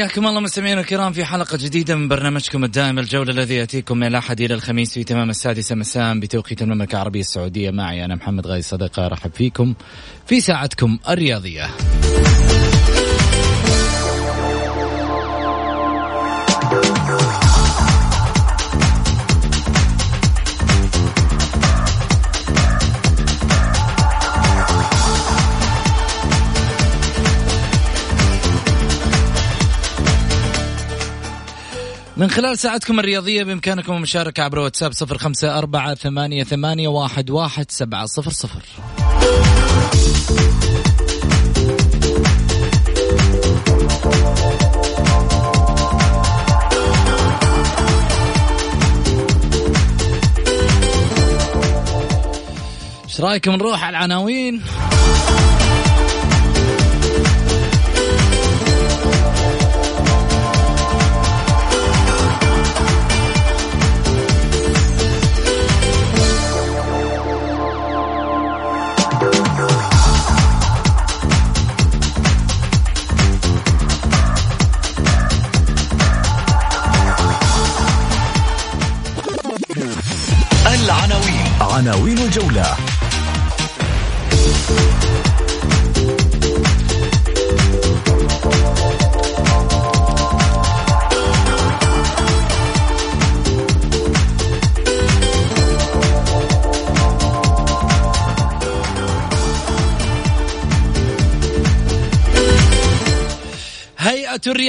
حياكم الله مستمعينا الكرام في حلقة جديدة من برنامجكم الدائم الجولة الذي يأتيكم من الأحد إلى الخميس في تمام السادسة مساء بتوقيت المملكة العربية السعودية. معي أنا محمد غاي صدقة أرحب فيكم في ساعتكم الرياضية. من خلال ساعتكم الرياضية بإمكانكم المشاركة عبر واتساب صفر خمسة أربعة ثمانية, ثمانية واحد, واحد سبعة صفر صفر رأيكم نروح على العناوين؟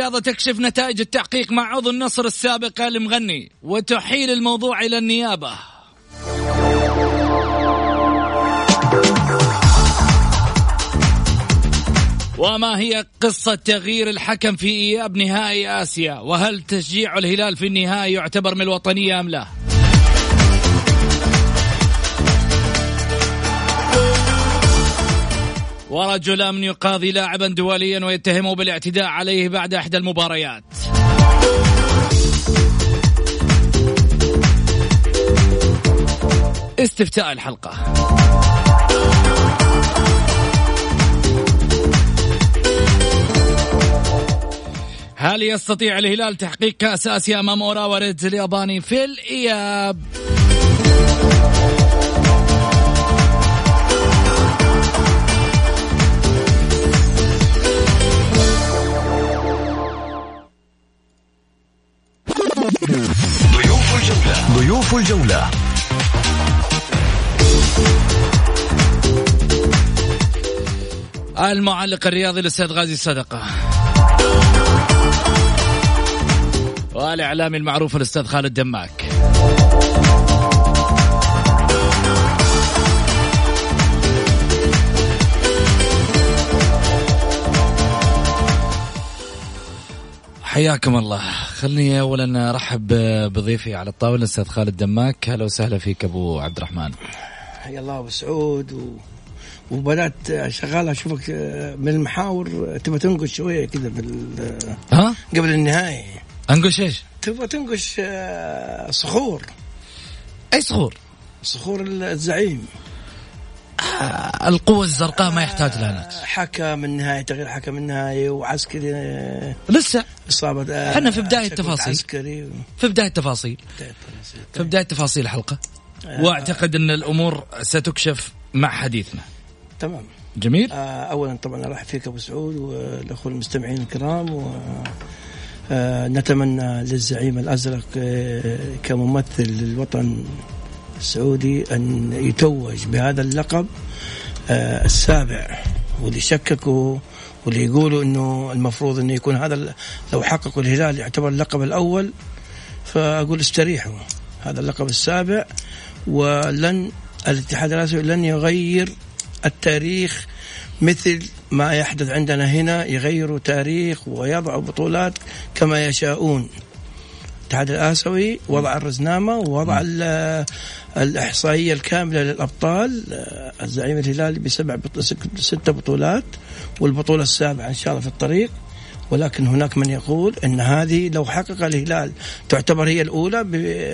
الرياضة تكشف نتائج التحقيق مع عضو النصر السابق المغني وتحيل الموضوع إلى النيابة. وما هي قصة تغيير الحكم في إياب نهائي آسيا؟ وهل تشجيع الهلال في النهائي يعتبر من الوطنية أم لا؟ ورجل أمن يقاضي لاعبا دوليا ويتهمه بالاعتداء عليه بعد إحدى المباريات استفتاء الحلقة هل يستطيع الهلال تحقيق كأس آسيا أمام أوراوا ريدز الياباني في الإياب؟ ضيوف الجولة. المعلق الرياضي الأستاذ غازي الصدقه والإعلامي المعروف الأستاذ خالد دماك. حياكم الله. خلني اولا أرحب بضيفي على الطاولة الأستاذ خالد دماك. أهلا وسهلا فيك أبو عبد الرحمن. حيا الله أبو سعود. و... وبدأت شغال أشوفك من المحاور تبغى تنقش شوية كذا بال ها؟ قبل النهاية. أنقش إيش؟ تبغى تنقش آه، صخور. أي صخور؟ صخور الزعيم. آه القوة الزرقاء ما يحتاج لها نقش حكم النهاية تغيير حكم النهاية وعسكري آه، لسه إصابة آه، إحنا في بداية التفاصيل. عسكري و- في بداية التفاصيل. في بداية تفاصيل الحلقة وأعتقد إن الأمور ستكشف مع حديثنا تمام جميل؟ آه، اولا طبعا أرحب فيك أبو سعود والأخوة المستمعين الكرام و آه، نتمنى للزعيم الأزرق آه، كممثل للوطن السعودي أن يتوج بهذا اللقب آه، السابع واللي شككوا واللي يقولوا إنه المفروض إنه يكون هذا لو حققوا الهلال يعتبر اللقب الأول فأقول استريحوا. هذا اللقب السابع ولن الاتحاد الآسيوي لن يغير التاريخ مثل ما يحدث عندنا هنا يغيروا تاريخ ويضعوا بطولات كما يشاءون. الاتحاد الآسيوي وضع الرزنامة ووضع ال- الإحصائية الكاملة للأبطال آه، الزعيم الهلالي بسبع ست بطولات والبطولة السابعة إن شاء الله في الطريق. ولكن هناك من يقول إن هذه لو حقق الهلال تعتبر هي الأولى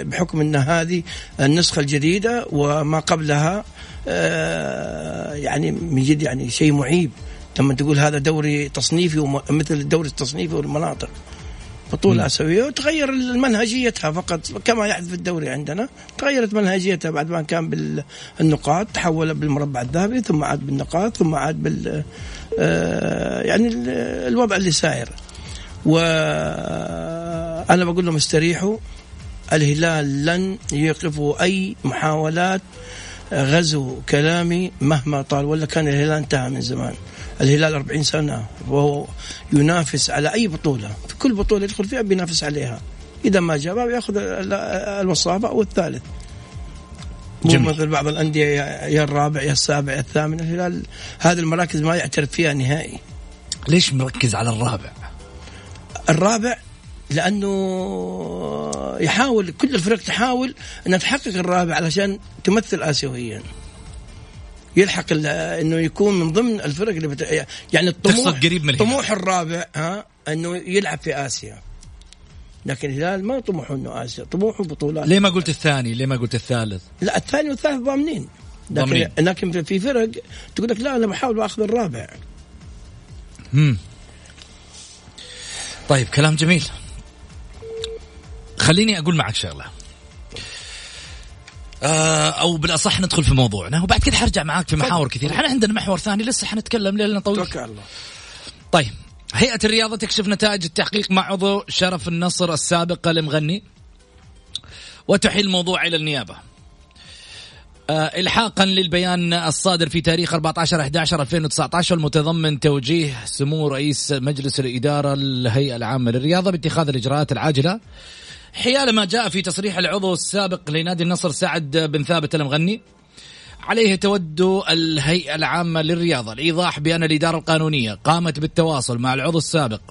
بحكم إن هذه النسخة الجديدة وما قبلها آه، يعني من جد يعني شيء معيب. لما تقول هذا دوري تصنيفي مثل الدوري التصنيفي والمناطق. بطولة آسيوية وتغير منهجيتها فقط كما يحدث في الدوري عندنا. تغيرت منهجيتها بعد ما كان بالنقاط تحول بالمربع الذهبي ثم عاد بالنقاط ثم عاد بال آه، يعني ال- الوضع اللي ساير وأنا بقول لهم استريحوا. الهلال لن يوقفوا أي محاولات غزو كلامي مهما طال ولا كان الهلال انتهى من زمان. الهلال 40 سنة وهو ينافس على أي بطولة. في كل بطولة يدخل فيها بينافس عليها. إذا ما جابها بياخذ ال- الوصافة أو الثالث. جميل. مثل بعض الأندية يا يا الرابع يا السابع يا الثامن. الهلال هذه المراكز ما يعترف فيها نهائي. ليش مركز على الرابع؟ الرابع لأنه يحاول كل الفرق تحاول انها تحقق الرابع علشان تمثل اسيويا. يلحق إنه يكون من ضمن الفرق اللي بت... يعني الطموح قريب من الهلال. طموح الرابع ها إنه يلعب في آسيا لكن الهلال ما طموحه إنه آسيا طموحه بطولات ليه ما قلت الثاني؟ ليه ما قلت الثالث؟ لا الثاني والثالث ضامنين ضامنين. لكن لكن في فرق تقول لك لا أنا بحاول اخذ الرابع امم طيب كلام جميل خليني أقول معك شغلة أو بالأصح ندخل في موضوعنا وبعد كده حرجع معاك في محاور كثير. إحنا عندنا محور ثاني لسه حنتكلم ليلنا طويل توكل الله. طيب هيئة الرياضة تكشف نتائج التحقيق مع عضو شرف النصر السابق المغني وتحيل الموضوع إلى النيابة. آه إلحاقا للبيان الصادر في تاريخ 14 11 2019 المتضمن توجيه سمو رئيس مجلس الإدارة الهيئة العامة للرياضة باتخاذ الإجراءات العاجلة حيال ما جاء في تصريح العضو السابق لنادي النصر سعد بن ثابت المغني عليه تود الهيئة العامة للرياضة الإيضاح بأن الإدارة القانونية قامت بالتواصل مع العضو السابق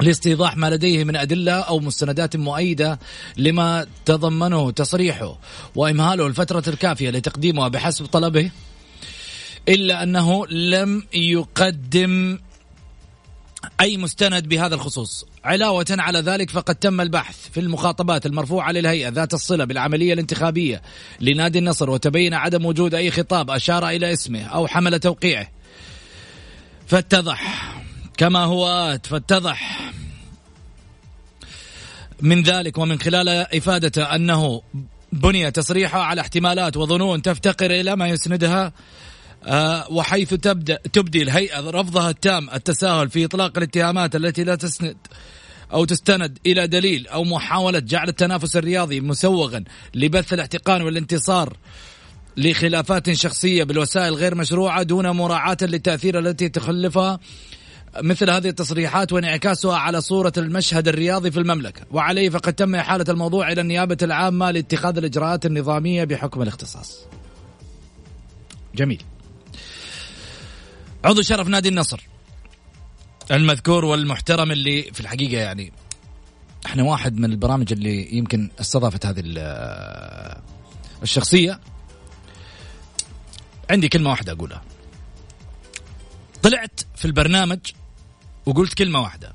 لاستيضاح ما لديه من أدلة أو مستندات مؤيدة لما تضمنه تصريحه وإمهاله الفترة الكافية لتقديمها بحسب طلبه إلا أنه لم يقدم أي مستند بهذا الخصوص. علاوة على ذلك فقد تم البحث في المخاطبات المرفوعة للهيئة ذات الصلة بالعملية الانتخابية لنادي النصر وتبين عدم وجود أي خطاب أشار إلى اسمه أو حمل توقيعه. فاتضح كما هو آت فاتضح من ذلك ومن خلال إفادته أنه بني تصريحه على احتمالات وظنون تفتقر إلى ما يسندها آه، وحيث تبدا تبدي الهيئة رفضها التام التساهل في إطلاق الاتهامات التي لا تسند أو تستند إلى دليل أو محاولة جعل التنافس الرياضي مسوغا لبث الاحتقان والانتصار لخلافات شخصية بالوسائل غير مشروعة دون مراعاة للتأثير التي تخلفها مثل هذه التصريحات وانعكاسها على صورة المشهد الرياضي في المملكة. وعليه فقد تم إحالة الموضوع إلى النيابة العامة لاتخاذ الإجراءات النظامية بحكم الاختصاص. جميل. عضو شرف نادي النصر. المذكور والمحترم اللي في الحقيقة يعني إحنا واحد من البرامج اللي يمكن استضافت هذه ال- الشخصية. عندي كلمة واحدة أقولها. طلعت في البرنامج وقلت كلمة واحدة.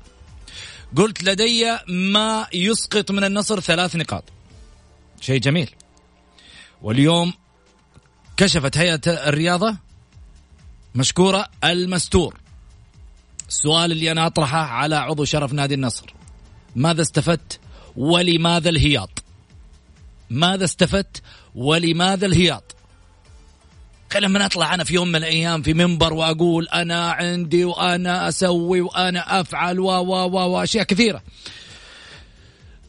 قلت لدي ما يسقط من النصر ثلاث نقاط. شيء جميل. واليوم كشفت هيئة الرياضة مشكورة المستور. السؤال اللي أنا أطرحه على عضو شرف نادي النصر. ماذا استفدت ولماذا الهياط؟ ماذا استفدت ولماذا الهياط؟ لما اطلع أنا في يوم من الأيام في منبر وأقول أنا عندي وأنا أسوي وأنا أفعل و و و واشياء كثيرة.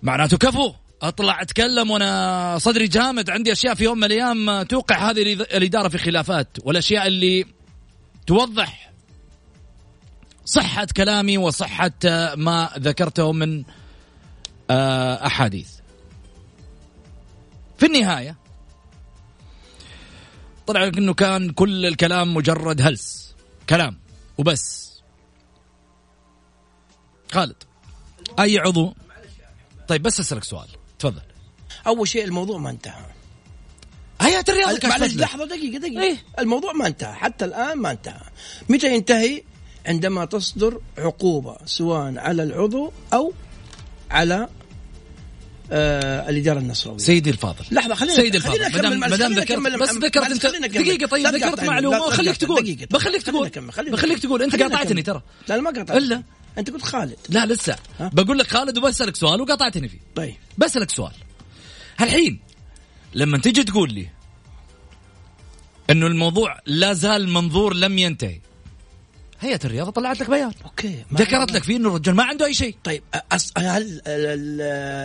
معناته كفو أطلع أتكلم وأنا صدري جامد عندي أشياء في يوم من الأيام توقع هذه الإدارة في خلافات والأشياء اللي توضح صحة كلامي وصحة ما ذكرته من آه، أحاديث. في النهاية طلع لك أنه كان كل الكلام مجرد هلس كلام وبس. خالد أي عضو؟ طيب بس أسألك سؤال تفضل. أول شيء الموضوع ما انتهى. هيئة الرياضة كشفت معلش. لحظة دقيقة دقيقة إيه؟ الموضوع ما انتهى حتى الآن ما انتهى متى ينتهي عندما تصدر عقوبة سواء على العضو أو على آه الإدارة النصراويه سيدي الفاضل لحظة خلينا سيدي الفاضل مدام مدام ذكرت بس. ذكرت انت. دقيقة طيب ذكرت لا وخليك تقول. بخليك تقول بخليك. تقول أنت قاطعتني. ترى لا ما قاطعتك إلا أنت قلت خالد لا لسه؟ بقول لك خالد وبسألك سؤال وقاطعتني فيه طيب بسألك سؤال الحين لما تيجي تقول لي إنه الموضوع لا زال منظور لم ينتهي هيئة الرياضة طلعت لك بيان أوكي ذكرت لك فيه إنه الرجال ما عنده أي شيء طيب أص... هل ال- ال-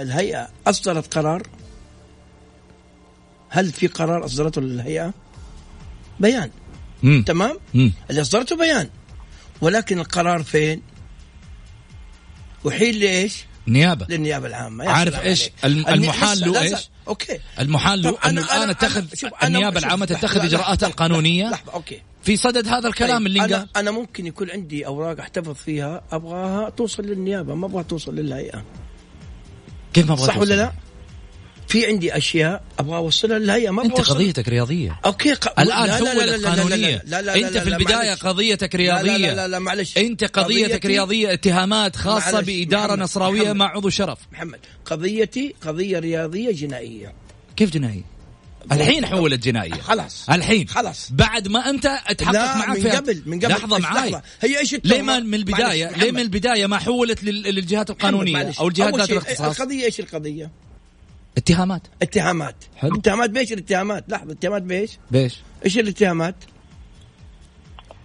الهيئة أصدرت قرار؟ هل في قرار أصدرته الهيئة؟ بيان مم. تمام؟ مم. اللي أصدرته بيان ولكن القرار فين؟ وحيل لإيش؟ نيابة للنيابة العامة عارف الني- المحال له. إيش؟ أوكي المحال له انه الان شوف، العامة لحظة، تتخذ اجراءاتها القانونية لحظة أوكي في صدد هذا الكلام طيب، اللي أنا انقال أنا ممكن يكون عندي أوراق أحتفظ فيها أبغاها توصل للنيابة ما أبغاها توصل للهيئة كيف ما أبغى صح ولا؟ لا؟ في عندي اشياء أبغى اوصلها للهيئه ما انت قضيتك رياضية أوكي ق... الان لا- لا- لا- لا- حولت لا- لا- انت في معلش. قضيتك لا- لا- لا لا معلش انت قضيتك رياضية اتهامات خاصة معلش، بإدارة محمد، نصراوية محمد. مع عضو شرف محمد قضيتي قضيه رياضيه جنائيه كيف جنائي؟ الحين حولت جنائية خلاص. الحقين خلاص. بعد ما انت اتحقق لا معك من قبل من قبل لحظة إيش معاي. هي إيش ليه؟ ما من البداية معلش، ليه من محمد. البداية ما حولت لل- للجهات القانونية معلش. أو الجهات ذات الاختصاص القضية إيش القضية؟ اتهامات اتهامات حلو. اتهامات بإيش الاتهامات؟ لحظة اتهامات بإيش؟ بيش إيش الاتهامات؟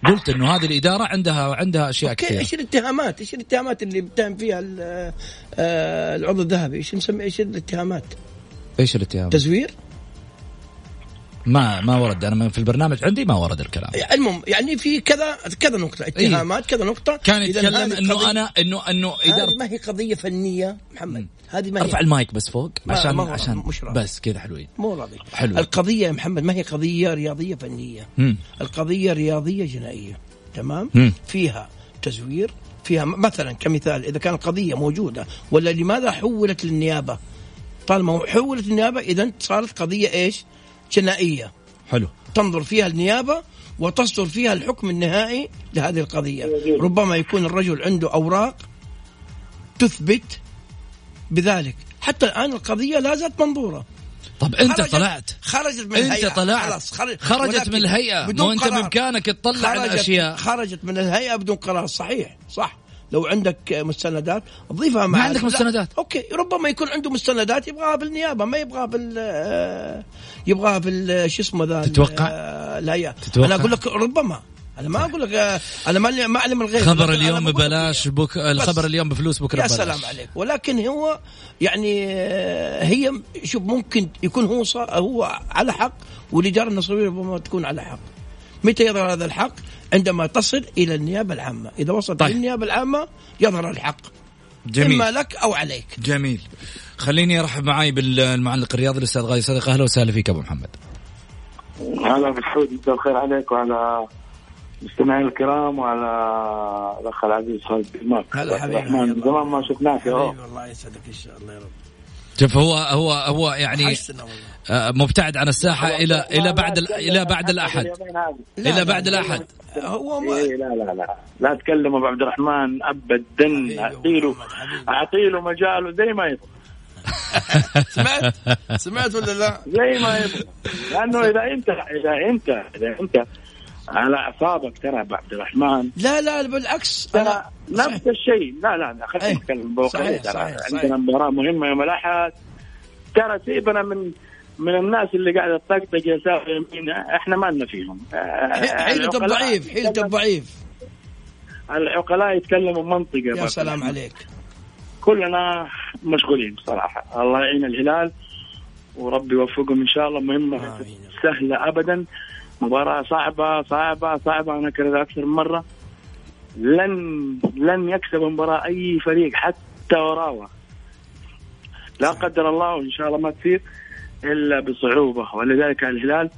قلت إنه هذه الإدارة عندها عندها أشياء أوكي كثيرة إيش الاتهامات؟ إيش الاتهامات اللي متهم فيها ال- آه، العضو الذهبي؟ إيش نسمي إيش الاتهامات؟ إيش الاتهام؟ تزوير؟ ما ما ورد. أنا في البرنامج عندي ما ورد الكلام. المهم يعني في كذا كذا نقطة اتهامات كذا نقطة. كان يتكلم هذه إنه أنا انه إنه هذه إدارة ما هي قضية فنية محمد. هذه ما هي أرفع المايك بس فوق ما- عشان ما عشان مش راضي. بس كذا حلوين. مو راضي. حلو. القضية يا محمد ما هي قضية رياضية فنية؟ مم. القضية رياضية جنائية تمام؟ مم. فيها تزوير فيها مثلا كمثال إذا كانت قضية موجودة ولا لماذا حولت للنيابة؟ طالما حولت للنيابة إذا صارت قضية إيش؟ جنائية. حلو. تنظر فيها النيابة وتصدر فيها الحكم النهائي لهذه القضية. ربما يكون الرجل عنده أوراق تثبت بذلك. حتى الآن القضية لا زالت منظورة. طب أنت خرجت- طلعت. خرجت من أنت الهيئة. طلعت. خلاص خرج خرجت من الهيئة. بدون أنت. بإمكانك تطلع الأشياء. خرجت من الهيئة بدون قرار. صحيح صح. لو عندك مستندات ضيفها ما مع عندك لا. مستندات. okay ربما يكون عنده مستندات يبغاها بالنيابة ما يبغاها بال آه، يبغاها بال شو اسمه ذا تتوقع؟ آه، الهيئه تتوقع؟ أنا أقول لك ربما أنا ما أقول لك آه، أنا ما ما أعلم الغيب خبر اليوم ببلاش. بك... الخبر. اليوم بفلوس بكرة يا ببلاش سلام عليك ولكن هو يعني آه، هي شوف ممكن يكون هو هو على حق والاداره النصريه ربما تكون على حق متى يظهر هذا الحق عندما تصل إلى النيابه العامة. إذا وصلت طيب. للنيابه العامة يظهر الحق. جميل. إما لك أو عليك. جميل. خليني أرحب معاي بالمعلق الرياضي الأستاذ غاي صديق. أهلا وسهلا فيك أبو محمد. هلا بالسعود مساء الخير عليك وعلى مستمعين الكرام وعلى الأخ العزيز خالد بن هلا حبيبي. الرحمن. زمان ما شفناك يا حبيبي والله يسعدك إن شاء الله يا رب. شوف هو هو هو يعني آه، مبتعد عن الساحة إلى إلى بعد ال- إلى بعد الأحد. لا، إلى بعد لا. الأحد. هو ما إيه لا لا لا. لا تكلم أبو عبد الرحمن ابدا. أعطيله. أعطيله مجاله زي ما يبغى. سمعت؟ سمعت ولا لا؟ زي ما يبغى. لأنه إذا انت إذا انت إذا أنت على أعصابك ترى ابو عبد الرحمن. لا لا بالعكس أنا نفس الشيء. لا لا لا إيه. خلينا نتكلم ترى. عندنا مباراة مهمة يوم الأحد. ترى سيبنا من من الناس اللي قاعدة تطقطق يسار يمين إحنا ما لنا فيهم. حيلة العقلاء- الضعيف حيلة الضعيف العقلاء يتكلموا منطقة يا. سلام عليك. كلنا مشغولين بصراحة. الله يعين الهلال. وربي يوفقهم إن شاء الله. مهمة آمين. سهلة أبدا. مباراة صعبة صعبة صعبة. أنا كررت أكثر من مرة لن لن يكسب المباراة أي فريق حتى وراوة. لا قدر الله وإن شاء الله ما تصير إلا بصعوبة. ولذلك الهلال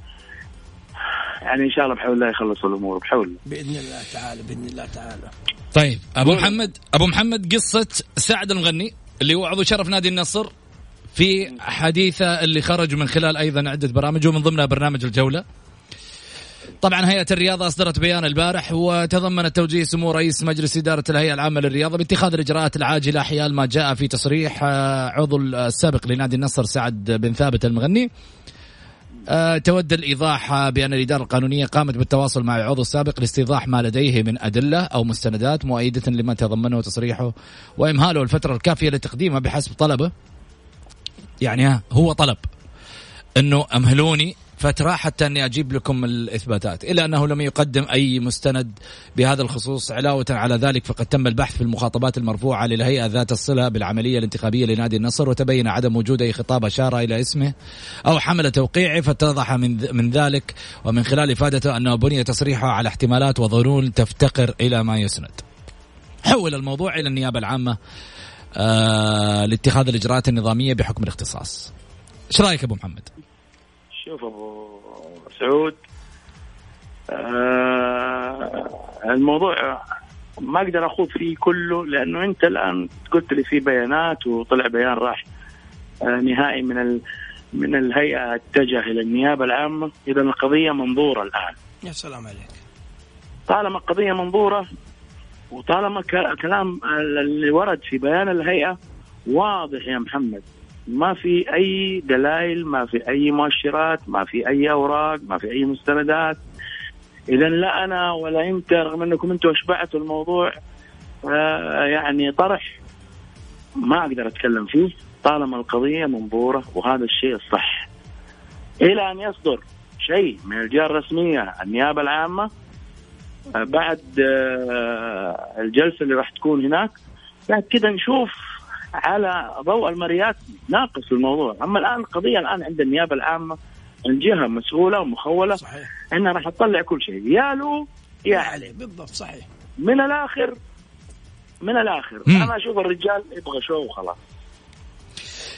يعني إن شاء الله بحول الله يخلصوا الأمور. بحول الله. بإذن الله تعالى بإذن الله تعالى. طيب أبو محمد أبو محمد قصة سعد المغني اللي هو عضو شرف نادي النصر في حديثه اللي خرج من خلال أيضا عدة برامج ومن ضمنها برنامج الجولة. طبعا هيئة الرياضة أصدرت بيان البارح وتضمن توجيه سمو رئيس مجلس إدارة الهيئة العامة للرياضة باتخاذ الإجراءات العاجلة حيال ما جاء في تصريح آه، عضو السابق لنادي النصر سعد بن ثابت المغني. آه، تود الإيضاح بأن الإدارة القانونية قامت بالتواصل مع العضو السابق لاستيضاح ما لديه من أدلة أو مستندات مؤيدة لما تضمنه تصريحه وإمهاله الفترة الكافية لتقديمها بحسب طلبه. يعني ها هو طلب أنه أمهلوني فترة حتى أني أجيب لكم الإثباتات. إلا أنه لم يقدم أي مستند بهذا الخصوص علاوة على ذلك فقد تم البحث في المخاطبات المرفوعة للهيئة ذات الصلة بالعملية الانتخابية لنادي النصر وتبين عدم وجود أي خطاب أشار إلى اسمه أو حمل توقيعه فاتضح من من ذلك ومن خلال إفادته أنه بني تصريحه على احتمالات وظنون تفتقر إلى ما يسند. حول الموضوع إلى النيابة العامة آه لاتخاذ الإجراءات النظامية بحكم الاختصاص. إيش رأيك أبو محمد؟ شوف أبو سعود آه الموضوع ما أقدر أخوض فيه كله لأنه أنت الآن قلت لي في بيانات وطلع بيان راح آه نهائي من ال من الهيئة اتجه إلى النيابة العامة. إذا القضية منظورة الآن. يا سلام عليك. طالما القضية منظورة وطالما كلام اللي ورد في بيان الهيئة واضح يا محمد. ما في أي دلائل ما في أي مؤشرات ما في أي أوراق ما في أي مستندات. اذا لا أنا ولا أنت رغم أنكم أنتم أشبعتوا الموضوع آه يعني طرح. ما أقدر أتكلم فيه طالما القضية منظورة وهذا الشيء الصح. إلى أن يصدر شيء من الجهة الرسمية النيابة العامة آه، بعد آه، الجلسة اللي راح تكون هناك بعد كده نشوف على ضوء المريات ناقص الموضوع. أما الآن القضية الآن عند النيابة العامة الجهه مسؤولة ومخولة صحيح. إنها راح تطلع كل شيء. يا له يا عليه علي بالضبط صحيح. من الآخر من الآخر مم. أنا أشوف الرجال يبغى شو وخلاص.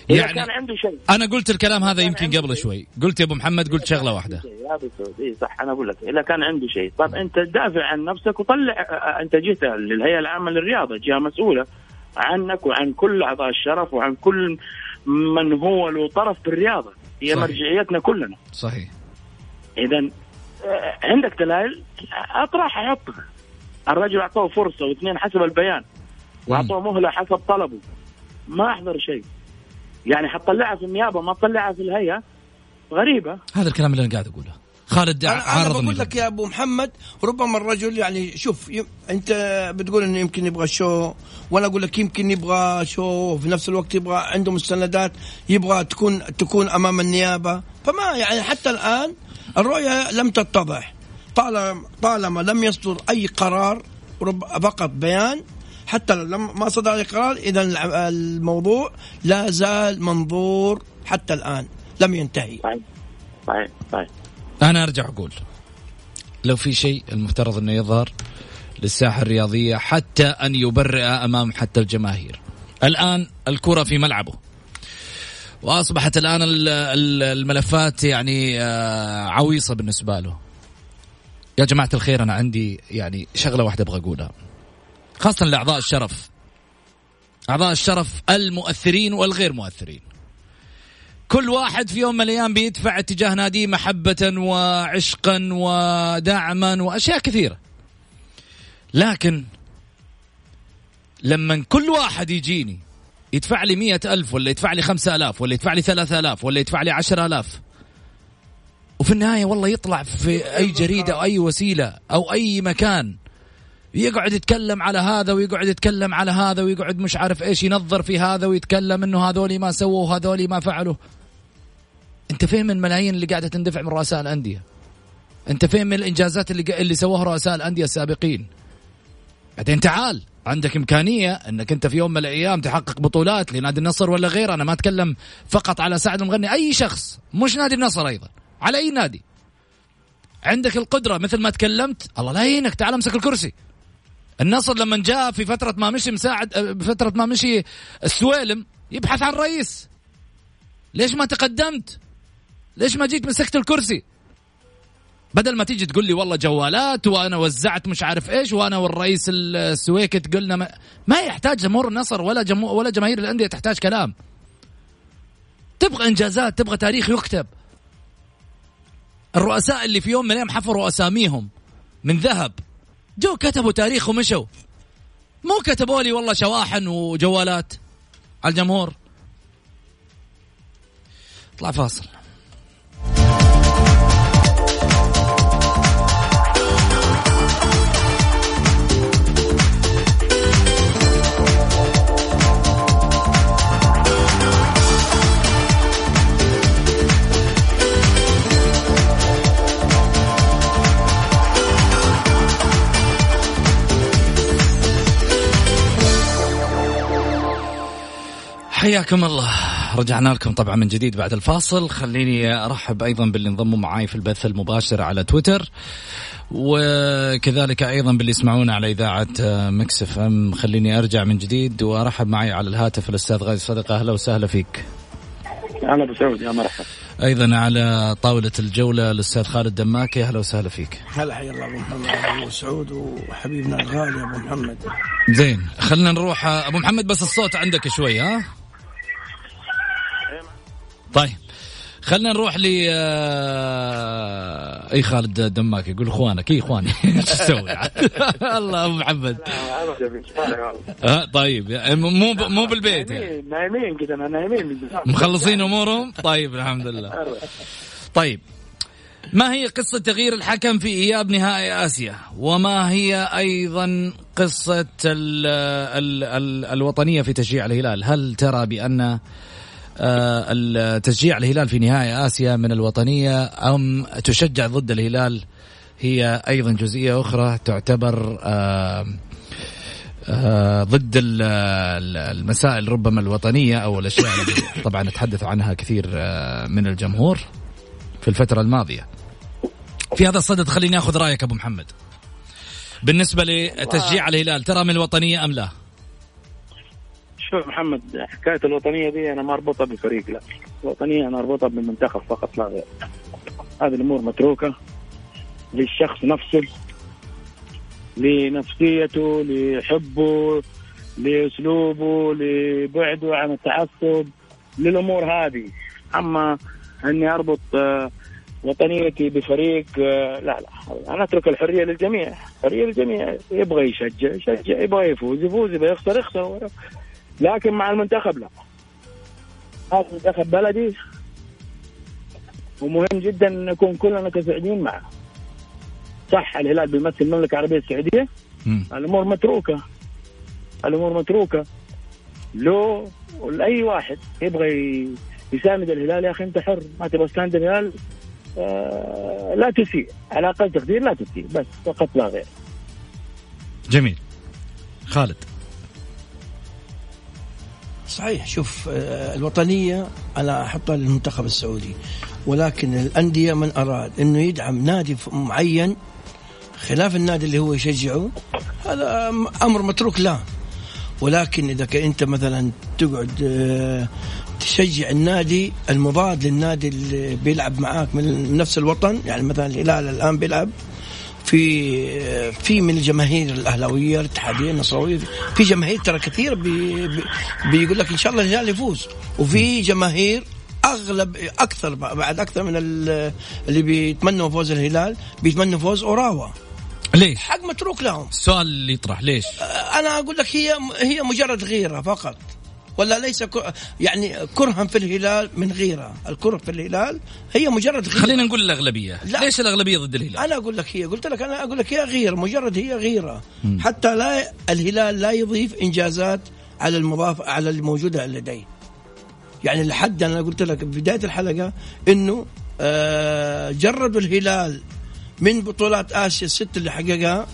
يعني كان عنده شيء. أنا قلت الكلام هذا يمكن قبل. شوي. قلت يا أبو محمد قلت شغلة واحدة. يا ابو سعود اي صح أنا أقول لك. إذا كان عنده شيء. طب أنت دافع عن نفسك وطلع أنت جهه للهيئة العامة للرياضة جهة مسؤولة. عنك وعن كل أعضاء الشرف وعن كل من هو له طرف بالرياضة. هي صحيح. مرجعيتنا كلنا. صحيح. اذا آه، عندك دلائل؟ اطرحها حطها. الرجل أعطوه فرصة واثنين حسب البيان. واعطوه مهلة حسب طلبه. ما أحضر شيء. يعني حتطلعها في النيابة ما تطلعها في الهيئة غريبة. هذا الكلام اللي أنا قاعد أقوله. خالد أنا, أنا عارض بقول. لك يا أبو محمد ربما الرجل يعني شوف أنت بتقول إنه يمكن يبغى شو وأنا أقول لك يمكن يبغى شو وفي نفس الوقت يبغى عنده مستندات يبغى تكون تكون أمام النيابة. فما يعني حتى الآن الرؤية لم تتضح. طالما طالما لم يصدر أي قرار رب فقط بيان حتى لم ما صدر أي قرار إذا الموضوع لا زال منظور حتى الآن. لم ينتهي. صحيح. صحيح. صحيح. أنا أرجع أقول لو في شيء المفترض إنه يظهر للساحة الرياضية حتى أن يبرئ أمام حتى الجماهير. الآن الكرة في ملعبه. وأصبحت الآن ال- ال- الملفات يعني آه، عويصة بالنسبة له. يا جماعة الخير أنا عندي يعني شغلة واحدة أبغى أقولها خاصة لأعضاء الشرف أعضاء الشرف المؤثرين والغير مؤثرين كل واحد في يوم من الأيام بيدفع اتجاه ناديه محبة وعشقا ودعما وأشياء كثيرة. لكن لما كل واحد يجيني يدفع لي مية ألف ولا يدفع لي خمسة ألاف ولا يدفع لي ثلاثة ألاف ولا يدفع لي عشرة ألاف وفي النهاية والله يطلع في أي جريدة أو أي وسيلة أو أي مكان يقعد يتكلم على هذا ويقعد يتكلم على هذا ويقعد مش عارف إيش ينظر في هذا ويتكلم إنه هذولي ما سووا وهذولي ما فعلوا. انت من الملايين اللي قاعدة تندفع من رؤساء الأندية؟ انت من الإنجازات اللي اللي سووها رؤساء الأندية السابقين؟ بعدين تعال عندك إمكانية إنك أنت في يوم من الأيام تحقق بطولات لنادي النصر ولا غيره. أنا ما أتكلم فقط على سعد المغني أي شخص مش نادي النصر أيضا على أي نادي. عندك القدرة مثل ما تكلمت الله لا يهينك تعال امسك الكرسي. النصر لما جاء في فترة ما مشي مساعد بفتره ما مشي السويلم يبحث عن رئيس. ليش ما تقدمت؟ ليش ما جيت مسكت الكرسي؟ بدل ما تيجي تقول لي والله جوالات وأنا وزعت مش عارف إيش وأنا والرئيس السويكت قلنا ما, ما يحتاج جمهور النصر ولا جمهور ولا جماهير الأندية تحتاج كلام. تبغى إنجازات تبغى تاريخ يكتب. الرؤساء اللي في يوم من الأيام حفروا أساميهم من ذهب. جو كتبوا تاريخ ومشوا. مو كتبوا لي والله شواحن وجوالات على الجمهور. اطلع فاصل. حياكم الله. رجعنا لكم طبعا من جديد بعد الفاصل. خليني أرحب أيضا باللي انضموا معي في البث المباشر على تويتر وكذلك أيضا باللي يسمعونا على إذاعة مكس إف إم. خليني أرجع من جديد وأرحب معي على الهاتف الأستاذ غازي صدقه أهلا وسهلا فيك. أهلا ابو سعود يا مرحبا. أيضا على طاولة الجولة الأستاذ خالد دماكي. أهلا وسهلا فيك. هلا حيا الله أبو محمد. أبو سعود وحبيبنا الغالي أبو محمد. زين خلينا نروح أبو محمد بس الصوت عندك شوي ها؟ طيب. خلينا نروح ل آه، أي خالد دماك يقول إخوانك. اي إخواني. إيش تسوي؟ الله أبو محمد. ها طيب. مو مو بالبيت يعني. نايمين كذا نايمين مخلصين أمورهم؟ طيب الحمد لله. طيب. ما هي قصة تغيير الحكم في إياب نهائي آسيا؟ وما هي أيضا قصة ال ال ال الوطنية في تشجيع الهلال؟ هل ترى بأن آه، التشجيع الهلال في نهائي آسيا من الوطنية أم تشجع ضد الهلال هي أيضا جزئية أخرى تعتبر آه، آه، ضد المسائل ربما الوطنية أو الأشياء اللي طبعا نتحدث عنها كثير من الجمهور في الفترة الماضية. في هذا الصدد خليني آخذ رأيك أبو محمد. بالنسبة لتشجيع الهلال ترى من الوطنية أم لا؟ شوف محمد حكاية الوطنية دي أنا ما أربطها بفريق لا. الوطنية أنا أربطها بالمنتخب فقط لا غير. هذه الأمور متروكة للشخص نفسه لنفسيته لحبه لأسلوبه لبعده عن التعصب للأمور هذه. أما أني أربط آه، وطنيتي بفريق آه، لا لا. أنا أترك الحرية للجميع. الحريه للجميع. يبغى يشجع يشجع يبغى يفوز يفوز يبغى يخسر يخسر. لكن مع المنتخب لا. هذا منتخب بلدي. ومهم جدا إن نكون كلنا كسعوديين معه. صح الهلال بيمثل المملكة العربية السعودية. الأمور متروكة. الأمور متروكة. لو لاي واحد يبغى يساند الهلال يا أخي أنت حر ما تبغى تساند الهلال آه لا تسيء. على أقل تقدير لا تسيء بس فقط لا غير. جميل. خالد. صحيح شوف آه، الوطنية أنا أحطها للمنتخب السعودي ولكن الأندية من أراد أنه يدعم نادي معين خلاف النادي اللي هو يشجعه هذا أمر متروك له ولكن إذا أنت مثلا تقعد آه، تشجع النادي المضاد للنادي اللي بيلعب معاك من نفس الوطن يعني مثلا الهلال الآن بيلعب في في من الجماهير الأهلاوية الاتحادية النصراوية في جماهير ترى كثير بي بي بيقول لك إن شاء الله الهلال يفوز. وفي جماهير أغلب أكثر بعد أكثر من ال- اللي بيتمنوا فوز الهلال بيتمنوا فوز أوراوا. ليش؟ حق متروك لهم. السؤال اللي يطرح ليش؟ أنا أقول لك هي هي مجرد غيرة فقط. ولا ليس يعني كرها في الهلال من غيره الكره في الهلال هي مجرد غيره خلينا نقول الأغلبية. لا. ليش الأغلبية ضد الهلال؟ أنا أقول لك هي قلت لك أنا أقول لك هي غيره مجرد هي غيره حتى لا الهلال لا يضيف إنجازات على المضاف على الموجودة لديه. يعني لحد أنا قلت لك بداية الحلقة إنه آه جردوا الهلال من بطولات آسيا الست اللي حققها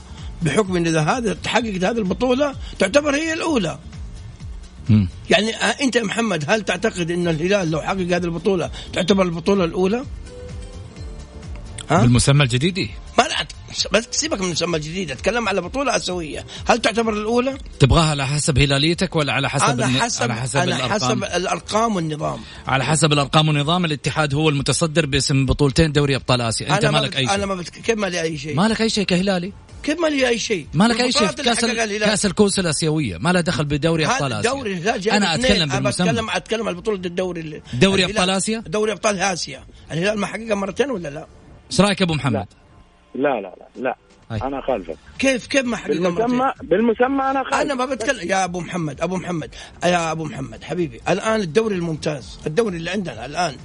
بحكم إن إذا هذا تحققت هذه البطولة تعتبر هي الأولى. مم. يعني آه، أنت يا محمد هل تعتقد إن الهلال لو حقق هذه البطولة تعتبر البطولة الأولى؟ ها؟ بالمسمى الجديد إيه؟ ما لا بس سيبك من المسمى الجديد أتكلم على بطولة أسيوية هل تعتبر الأولى تبغاها على حسب هلاليتك ولا على حسب أنا الن- حسب على حسب أنا الأرقام حسب الأرقام والنظام على حسب الأرقام والنظام الاتحاد هو المتصدر باسم بطولتين دوري أبطال آسيا أنت أنا مالك أي أنا شيء ما. كيف ما لي أي شيء مالك أي شيء كهلالي كيف ما لي أي شيء مالك أي شيء كأس. كأس الكؤوس الآسيوية ما له دخل بدوري أبطال آسيا دوري أنا. أتكلم أنا بالمسمى بتكلم اتكلم عن بطولة الدوري ال- دوري أبطال آسيا؟ دوري أبطال آسيا الهلال ما حققها مرتين ولا لا؟ إيش رأيك أبو محمد؟ لا لا لا لا. أنا خالفك كيف كيف ما حققها مرتين؟ بالمسمى بالمسمى أنا خالفك أنا ما بتكلم يا أبو محمد أبو محمد يا أبو محمد حبيبي الآن الدوري الممتاز الدوري اللي عندنا الآن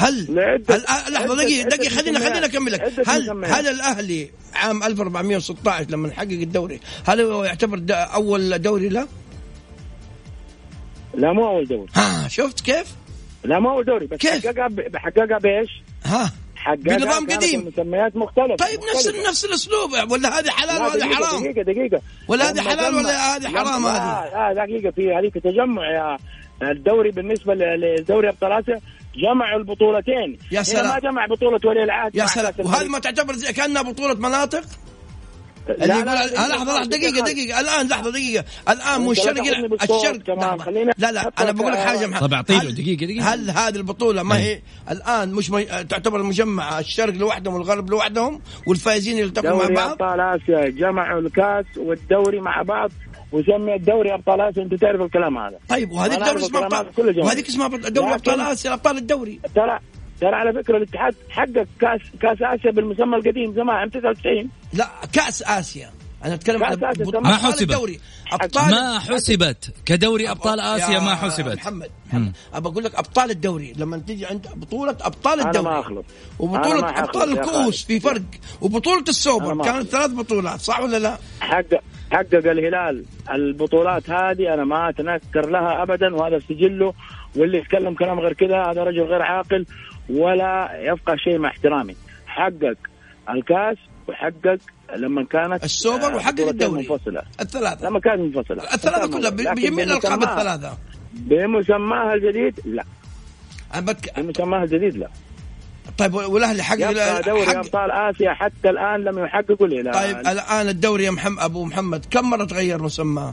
هل لعدة- الآن لحظة دقيقه دقيقة خلينا. خلينا أكمل لك هل. هل الأهلي عام 1416 لما حقق الدوري هل هو يعتبر د- أول دوري له؟ لا مو أول دوري ها شفت كيف؟ لا مو أول دوري بس كيف؟ حققها بإيش؟ ها حققها بنظام قديم. مسميات مختلفة طيب نفس. نفس الأسلوب ولا هذه حلال لا، وهذه حرام؟ دقيقة دقيقة ولا هذه حلال ولا هذه حرام هذه؟ لا دقيقة في هذيك تجمع يا الدوري بالنسبة ل- لدوري أبطال آسيا جمعوا البطولتين يا سلام. ما جمع بطولة ولي العهد يا سلام وهذه. ما تعتبر زي كأنها بطولة مناطق؟ لا، اللي لا، لحظة لحظة دقيقة دقيقة الآن لحظة دقيقة الآن مو الشرق الشرق لحظة. لا لا لك- بقول لك حاجة محمد طب أعطيله هل- دقيقة- دقيقة. هل هذه البطولة ما هي الآن مش مي... تعتبر مجمعه الشرق لوحدهم والغرب لوحدهم والفائزين يلتقوا مع دوري بعض أبطال آسيا جمعوا الكأس والدوري مع بعض وسمي الدوري أبطال آسيا أنت تعرف الكلام هذا. طيب وهذيك أنا دوري اسمها ابطال. وهذيك اسمها دوري أبطال آسيا أبطال الدوري. ترى ترى على فكرة الاتحاد حقق كاس كاس آسيا بالمسمى القديم زمان عام 99 لا كاس آسيا. أنا أتكلم على تمام. ما حسبت. الدوري. ابطال ما حسبت. كدوري ابطال آسيا يا ما حسبت. محمد محمد. ابى أقول لك أبطال الدوري. لما تيجي عند بطولة أبطال أنا الدوري. ما أخلط. وبطولة أنا ما أبطال الكؤوس في فرق. وبطولة أنا السوبر كانت. ثلاث بطولات صح ولا لا؟ حقق حقق الهلال البطولات هذه أنا ما أتنكر لها ابدا وهذا سجله واللي يتكلم كلام غير كذا هذا رجل غير عاقل ولا يفقه شيء مع احترامي. حقق الكاس وحقق لما كانت السوبر وحقق الدوري. منفصلة. الثلاثة. لما كانت منفصلة. الثلاثة كلها بجميع الألقاب بمسماها- الثلاثة. بمسماها الجديد لا. أنا. بمسماها الجديد لا. طيب والاهلي حقق يبقى دوري حق... أبطال آسيا حتى الآن لم يحققوا الهلال طيب الآن الدوري يا محمد أبو محمد كم مرة تغير مسماه؟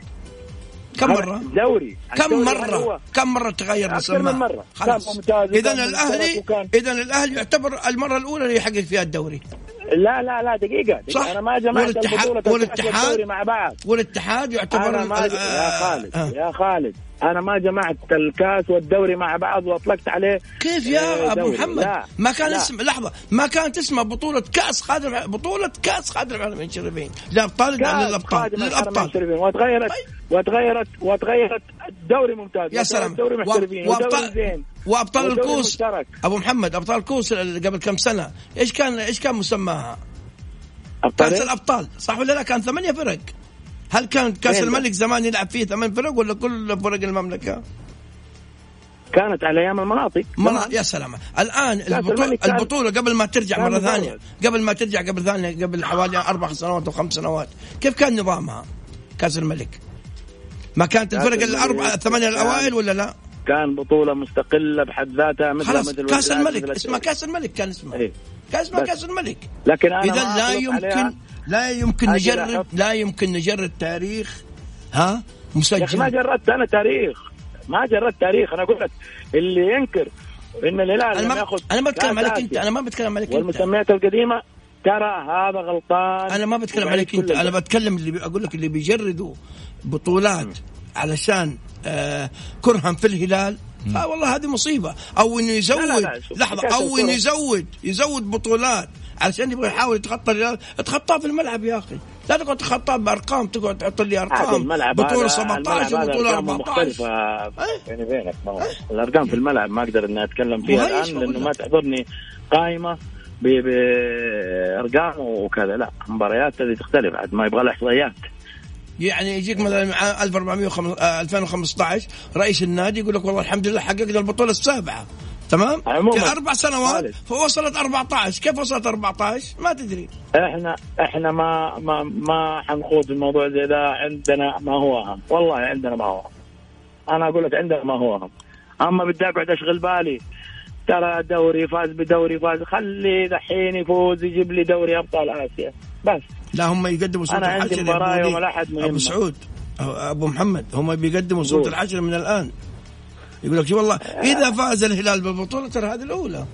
كم مرة؟ دوري كم مرة كم مرة تغير مسماه؟ من مرة. خلاص إذا الأهلي إذا الأهلي يعتبر المرة الأولى اللي يحقق فيها الدوري لا لا لا دقيقة, دقيقة. صح. أنا ما جمعت والاتحاد- البطولة والاتحاد- مع بعض والاتحاد يعتبر أنا ما ال- يا خالد آه. يا خالد أنا ما جمعت الكاس والدوري مع بعض وأطلقت عليه كيف يا آه، أبو دوري. محمد لا. ما كان لا. اسم لحظة ما كانت اسمها بطولة كأس خادم بطولة كأس خادم العالمين الشريفين لابطال للابطال الحرمين للأبطال وتغيرت طيب. وتغيرت وتغيرت الدوري ممتاز يا سلام الدوري محترفين وابطال زين وأبطال الكوس. أبو محمد أبطال الكوس قبل كم سنة إيش كان إيش كان مسماها؟ أبطال كأس؟ الأبطال صح ولا لا كان ثمانية فرق هل كان كاس؟ الملك زمان يلعب فيه ثمان فرق ولا كل فرق المملكة؟ كانت على أيام المناطق زمان. يا سلام الآن كأس البطولة, قبل ما ترجع مفرغ. ثانية قبل ما ترجع قبل ثانية قبل حوالي أربع سنوات أو خمس سنوات كيف كان نظامها كأس الملك ما كانت الفرق الثمانية كان- الأوائل ولا لا كان بطولة مستقلة بحد ذاتها مثل خلاص مثل مثل- الملك اسمها كأس الملك كان اسمها إيه. كان اسمها. كأس الملك لكن أنا إذا ما لا يمكن. لا يمكن أحط- لا يمكن نجرد تاريخ ها؟ يا أخي مسجل ما جردت أنا تاريخ. ما جردت تاريخ. أنا أقول لك اللي ينكر إن الهلال أنا ما يأخذ أنا ما بتكلم عليك أنت أنا ما بتكلم عليك أنت. والمسميات القديمة ترى هذا غلطان. أنا ما بتكلم عليك أنت. أنا. بتكلم اللي بي- أقول لك اللي بيجردوا بطولات علشان آه كرها في الهلال آه والله هذه مصيبة. أو إنه يزود لا، لا، شوف، لحظة أو إنه. يزود يزود بطولات. علشان يبغى يحاول يتخطى الهلال اتخطاه في الملعب يا أخي. لا تقعد تخطاه بأرقام تقعد تحط لي أرقام. بطوله هذا- 17 الملعب هذا وبطولة أرقامه 14 مختلفة. بيني وبينك ما هو. الأرقام في الملعب ما أقدر إني أتكلم فيها الآن لأنه ما؟ تحضرني قائمة بأرقام وكذا. لا مباريات هذه تختلف عاد ما يبغى لها إحصائيات. يعني يجيك مثلا عام 1405 آه، 2015 رئيس النادي يقول لك والله الحمد لله حققنا البطولة السابعة. تمام؟ عموماً. في أربع سنوات خالد. فوصلت 14 كيف وصلت 14 ما تدري. إحنا إحنا ما ما ما حنخوض الموضوع زي ده عندنا ما هو أهم. والله عندنا ما هو أهم. أنا أقول لك عندنا ما هو أهم. أما بدي اقعد اشغل بالي. ترى دوري فاز بدوري فاز. خلي دحين يفوز يجيب لي دوري أبطال آسيا. بس لا هم يقدموا صوت أنا عندي العشر يا مباراة أبو يوم. الأحد مهمة. أبو سعود أبو محمد هم بيقدموا صوت قول. العشر من الآن يقول لك شو والله إذا فاز الهلال بالبطولة ترى هذه الأولى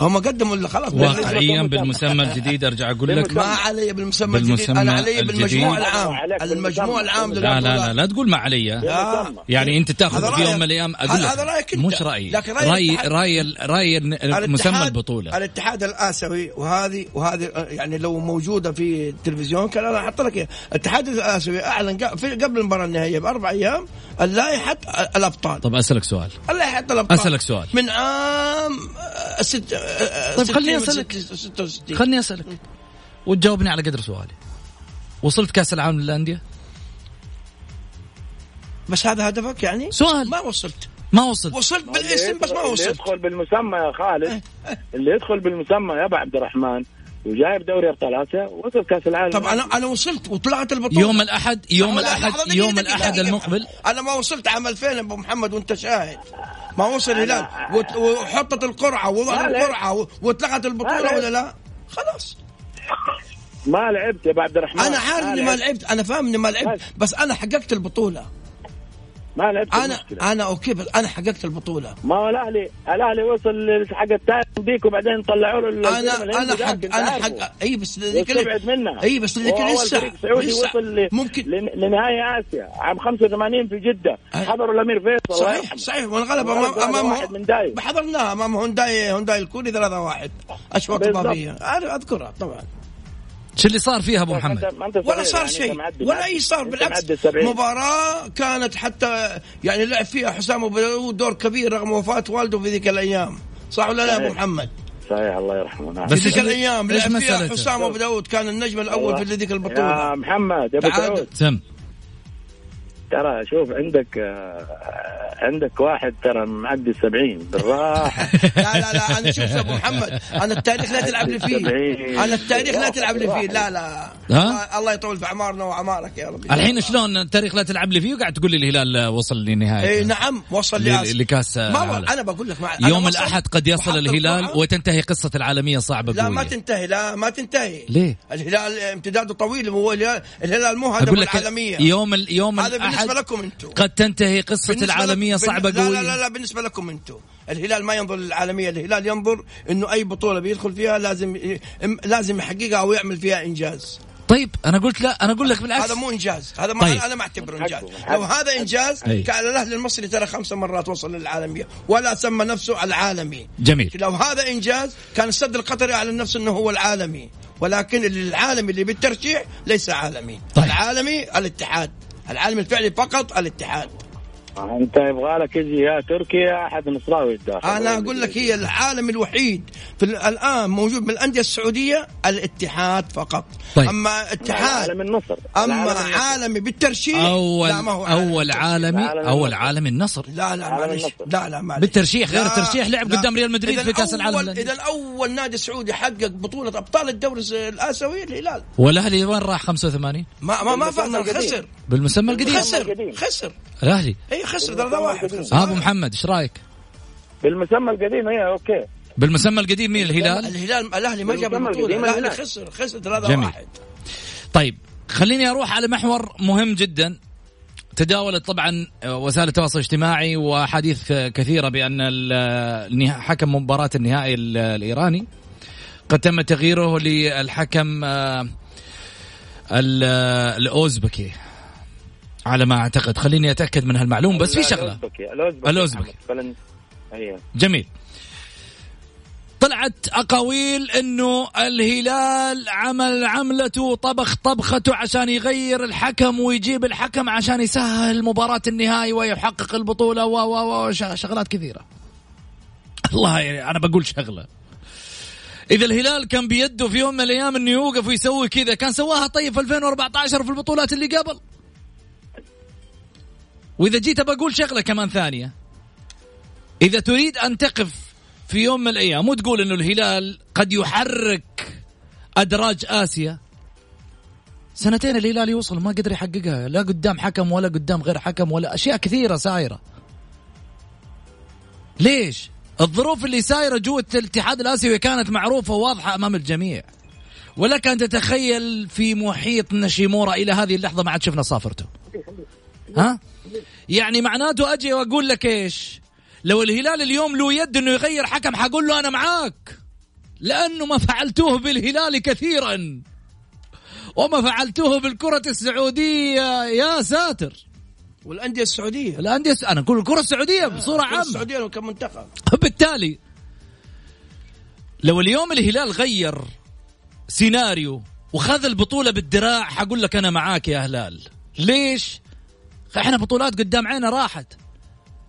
هم قدموا اللي خلاص واقعيا بالمسمى الجديد أرجع أقول لك ما علي بالمسمى الجديد بالمسمى أنا علي الجديد. بالمجموع العام المجموع. العام لا لا لا. لا تقول ما علي لا. يعني أنت هذا تاخذ في. يوم من الأيام أقول هذا لك رأيك أنت. مش رأيي لكن رأي رأي راي رأي مسمى الاتحاد- البطولة الاتحاد الآسيوي وهذه وهذه يعني لو موجودة في التلفزيون كان أنا أحط لك. الاتحاد الآسيوي أعلن ق- في- قبل المباراة النهائية بأربع أيام اللائحه الأبطال طب أسألك سؤال اللائحه الأبطال أسألك سؤال. من عام آه، ست آه، طيب 60 خليني. ست- 66 خلني أسألك. وتجاوبني على قدر سؤالي. وصلت كأس العالم للأندية؟ بس هذا هدفك يعني؟ سؤال. ما وصلت. ما وصلت. وصلت بالاسم بس ما اللي وصلت. يدخل بالمسمى يا خالد. اللي يدخل بالمسمى يا أبو عبد الرحمن وجايب دوري أبطال آسيا وصل كأس العالم. طب أنا أنا وصلت وطلعت البطولة. يوم الاحد يوم الاحد يوم الأحد. المقبل. أنا ما وصلت عام 2000 أبو محمد وأنت شاهد. ما وصل الهلال وت- وحطت القرعة ووضع لا، لا. القرعة واتلغت البطولة لا. ولا لا؟ خلاص ما لعبت يا عبد الرحمن أنا عارف إني ما لعبت أنا فاهم إني ما لعبت بس. بس أنا حققت البطولة ما لعبت أنا المشكلة. أنا أوكي بس أنا حققت البطولة ما هو الأهلي الأهلي وصل حق ديك وبعدين طلعوا له أنا أنا حق أنا. حق أي بس ذيك منها أي بس ذيك لسه لسه وصل ممكن لن- لنهائي آسيا عام 85 في جدة. حضروا الامير فيصل صحيح. صحيح وانغلب وانغلب امام امام واحد من داي. حضرناها أمام هونداي هونداي الكوري 3 1 أشواط. إضافية أنا أذكرها طبعا شو اللي صار فيها أبو محمد ما ولا صار يعني، شيء ولا أي صار بالعكس. مباراة كانت حتى يعني لعب فيها حسام أبو داود دور كبير رغم وفاة والده في ذيك الأيام صح ولا لا يا ابو. محمد؟ صحيح الله يرحمه نعم. في بس ذيك الأيام لعب فيها؟ حسام أبو داود كان النجم الأول في ذيك يا البطولة محمد يا ابو. سعود سم ترى شوف عندك آه، عندك واحد ترى معدي السبعين بالراحة لا لا لا أنا شوف يا أبو محمد أنا التاريخ لا تلعب لي فيه أنا التاريخ لا تلعب لي فيه لا لا ها؟ الله يطول في أعمارنا وأعمارك يا رب الحين شلون التاريخ لا تلعب لي فيه وقاعد تقول لي الهلال وصل لنهاية إي نعم وصل. لكاس. أنا بقول لك مع يوم الأحد قد يصل الهلال. وتنتهي قصة العالمية صعبة لا ما. تنتهي لا ما تنتهي ليه؟ الهلال امتداده طويل هو الهلال, مو هدف العالمية يوم ال- يوم هذا بالنسبة لكم أنتم قد تنتهي قصة العالمية صعبة لا قويه لا لا, لا بالنسبة لكم أنتم الهلال ما ينظر للعالمية الهلال ينظر انه أي بطولة بيدخل فيها لازم لازم يحققها أو يعمل فيها إنجاز. طيب أنا قلت لا أنا أقول لك بالعكس. هذا مو إنجاز هذا ما طيب. أنا ما أعتبره إنجاز. لو هذا إنجاز أي. كأن الأهلي المصري ترى خمس مرات وصل للعالمية ولا سمى نفسه العالمي. جميل. لو هذا إنجاز كان السد القطري اعلن نفسه إنه هو العالمي. ولكن العالمي اللي بالترشيح ليس عالمي. طيب. العالمي الاتحاد. العالمي الفعلي فقط الاتحاد. انت يبغى لك يجي يا تركي يا أحد نصراوي الداخل أنا أقول لك هي العالم الوحيد في ال- الآن موجود من الانديه السعودية الاتحاد فقط طيب. أما اتحاد عالم النصر أما. عالمي بالترشيح اول لا ما هو عالمي أول. عالمي عالم أول النصر. عالم النصر لا لا معلش. لا لا معلش بالترشيح غير الترشيح لعب لا. قدام ريال مدريد في كأس العالم. إذا اول نادي سعودي حقق بطولة أبطال الدوري الآسيوي الهلال والأهلي وين راح 85 ما ما ما فاز. خسر بالمسمى القديم خسر. خسر الأهلي اي خسر 3 1 خسر ها ابو محمد إيش رأيك بالمسمى القديم هي okay بالمسمى القديم مين؟ الهلال؟ الهلال الأهلي ما جاب البطوله الأهلي. خسر خسر 3 جميل. 1 طيب خليني أروح على محور مهم جدا. تداولت طبعا وسائل التواصل الاجتماعي وأحاديث كثيرة بأن حكم مباراة النهائي ال- الإيراني. قد تم تغييره للحكم آه، الأوزبكي. على ما أعتقد. خليني أتأكد من هالمعلومة بس في شغلة. الأوزبكي. جميل. طلعت أقاويل إنه الهلال عمل عملته طبخ طبخته عشان يغير الحكم ويجيب الحكم عشان يسهل مباراة النهائي ويحقق البطولة و و و شغلات كثيرة. الله يعني أنا بقول شغلة. إذا الهلال كان بيده في يوم من الأيام إنه يوقف ويسوي كذا كان سواها طيب في 2014 في البطولات اللي قبل. وإذا جيت بقول شغلة كمان ثانية. إذا تريد أن تقف في يوم من الأيام وتقول إنه الهلال قد يحرك أدراج آسيا؟ سنتين الهلال يوصل ما قدر يحققها. لا قدام حكم ولا قدام غير حكم ولا أشياء كثيرة سايرة. ليش؟ الظروف اللي سايرة جوه الاتحاد الآسيوي كانت معروفة وواضحة أمام الجميع. ولك ان تتخيل في محيط نشيمورا إلى هذه اللحظة ما عاد شفنا صافرته. ها؟ يعني معناته أجي وأقول لك إيش؟ لو الهلال اليوم له يد إنه يغير حكم حقول له أنا معاك. لأنه ما فعلتوه بالهلال كثيرا. وما فعلتوه بالكرة السعودية يا ساتر. والأندية السعودية. الأندية أنا أقول الكرة السعودية بصورة عامة. السعودية كمنتخب بالتالي لو اليوم الهلال غير سيناريو وخذ البطولة بالدراع حقول لك أنا معاك يا هلال. ليش؟ إحنا بطولات قدام عينا راحت.